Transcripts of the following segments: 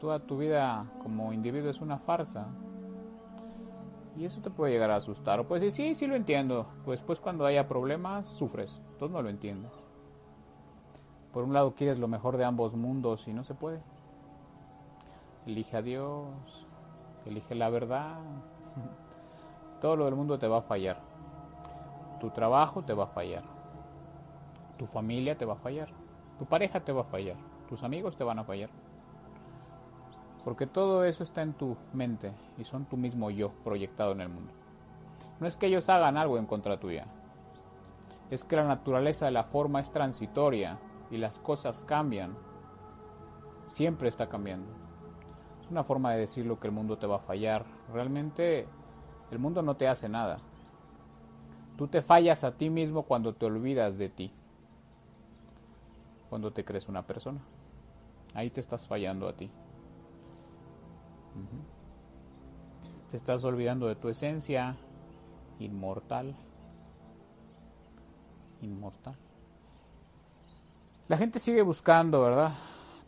Toda tu vida como individuo es una farsa. Y eso te puede llegar a asustar. O puedes decir, sí, sí lo entiendo. Pues después cuando haya problemas, sufres. Entonces no lo entiendes. Por un lado quieres lo mejor de ambos mundos y no se puede. Elige a Dios. Elige la verdad. Todo lo del mundo te va a fallar. Tu trabajo te va a fallar. Tu familia te va a fallar. Tu pareja te va a fallar. Tus amigos te van a fallar. Porque todo eso está en tu mente y son tu mismo yo proyectado en el mundo. No es que ellos hagan algo en contra tuya. Es que la naturaleza de la forma es transitoria y las cosas cambian. Siempre está cambiando. Es una forma de decirlo que el mundo te va a fallar. Realmente el mundo no te hace nada. Tú te fallas a ti mismo cuando te olvidas de ti. Cuando te crees una persona. Ahí te estás fallando a ti. Te estás olvidando de tu esencia inmortal. Inmortal. La gente sigue buscando, ¿verdad?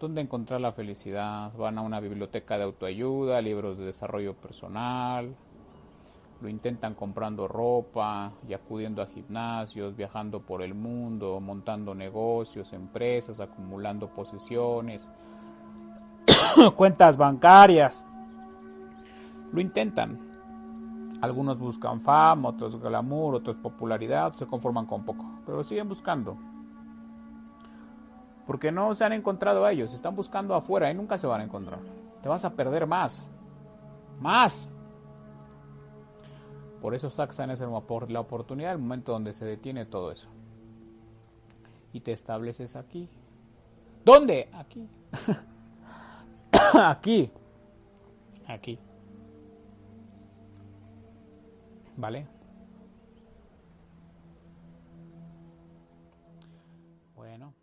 ¿Dónde encontrar la felicidad? Van a una biblioteca de autoayuda, libros de desarrollo personal, lo intentan comprando ropa y acudiendo a gimnasios, viajando por el mundo, montando negocios, empresas, acumulando posesiones, cuentas bancarias. Lo intentan. Algunos buscan fama, otros glamour, otros popularidad, otros se conforman con poco, pero siguen buscando. Porque no se han encontrado a ellos, están buscando afuera y nunca se van a encontrar. Te vas a perder más. Más. Por eso Saxon es la oportunidad, el momento donde se detiene todo eso. Y te estableces aquí. ¿Dónde? Aquí. aquí. Aquí. ¿Vale? Bueno.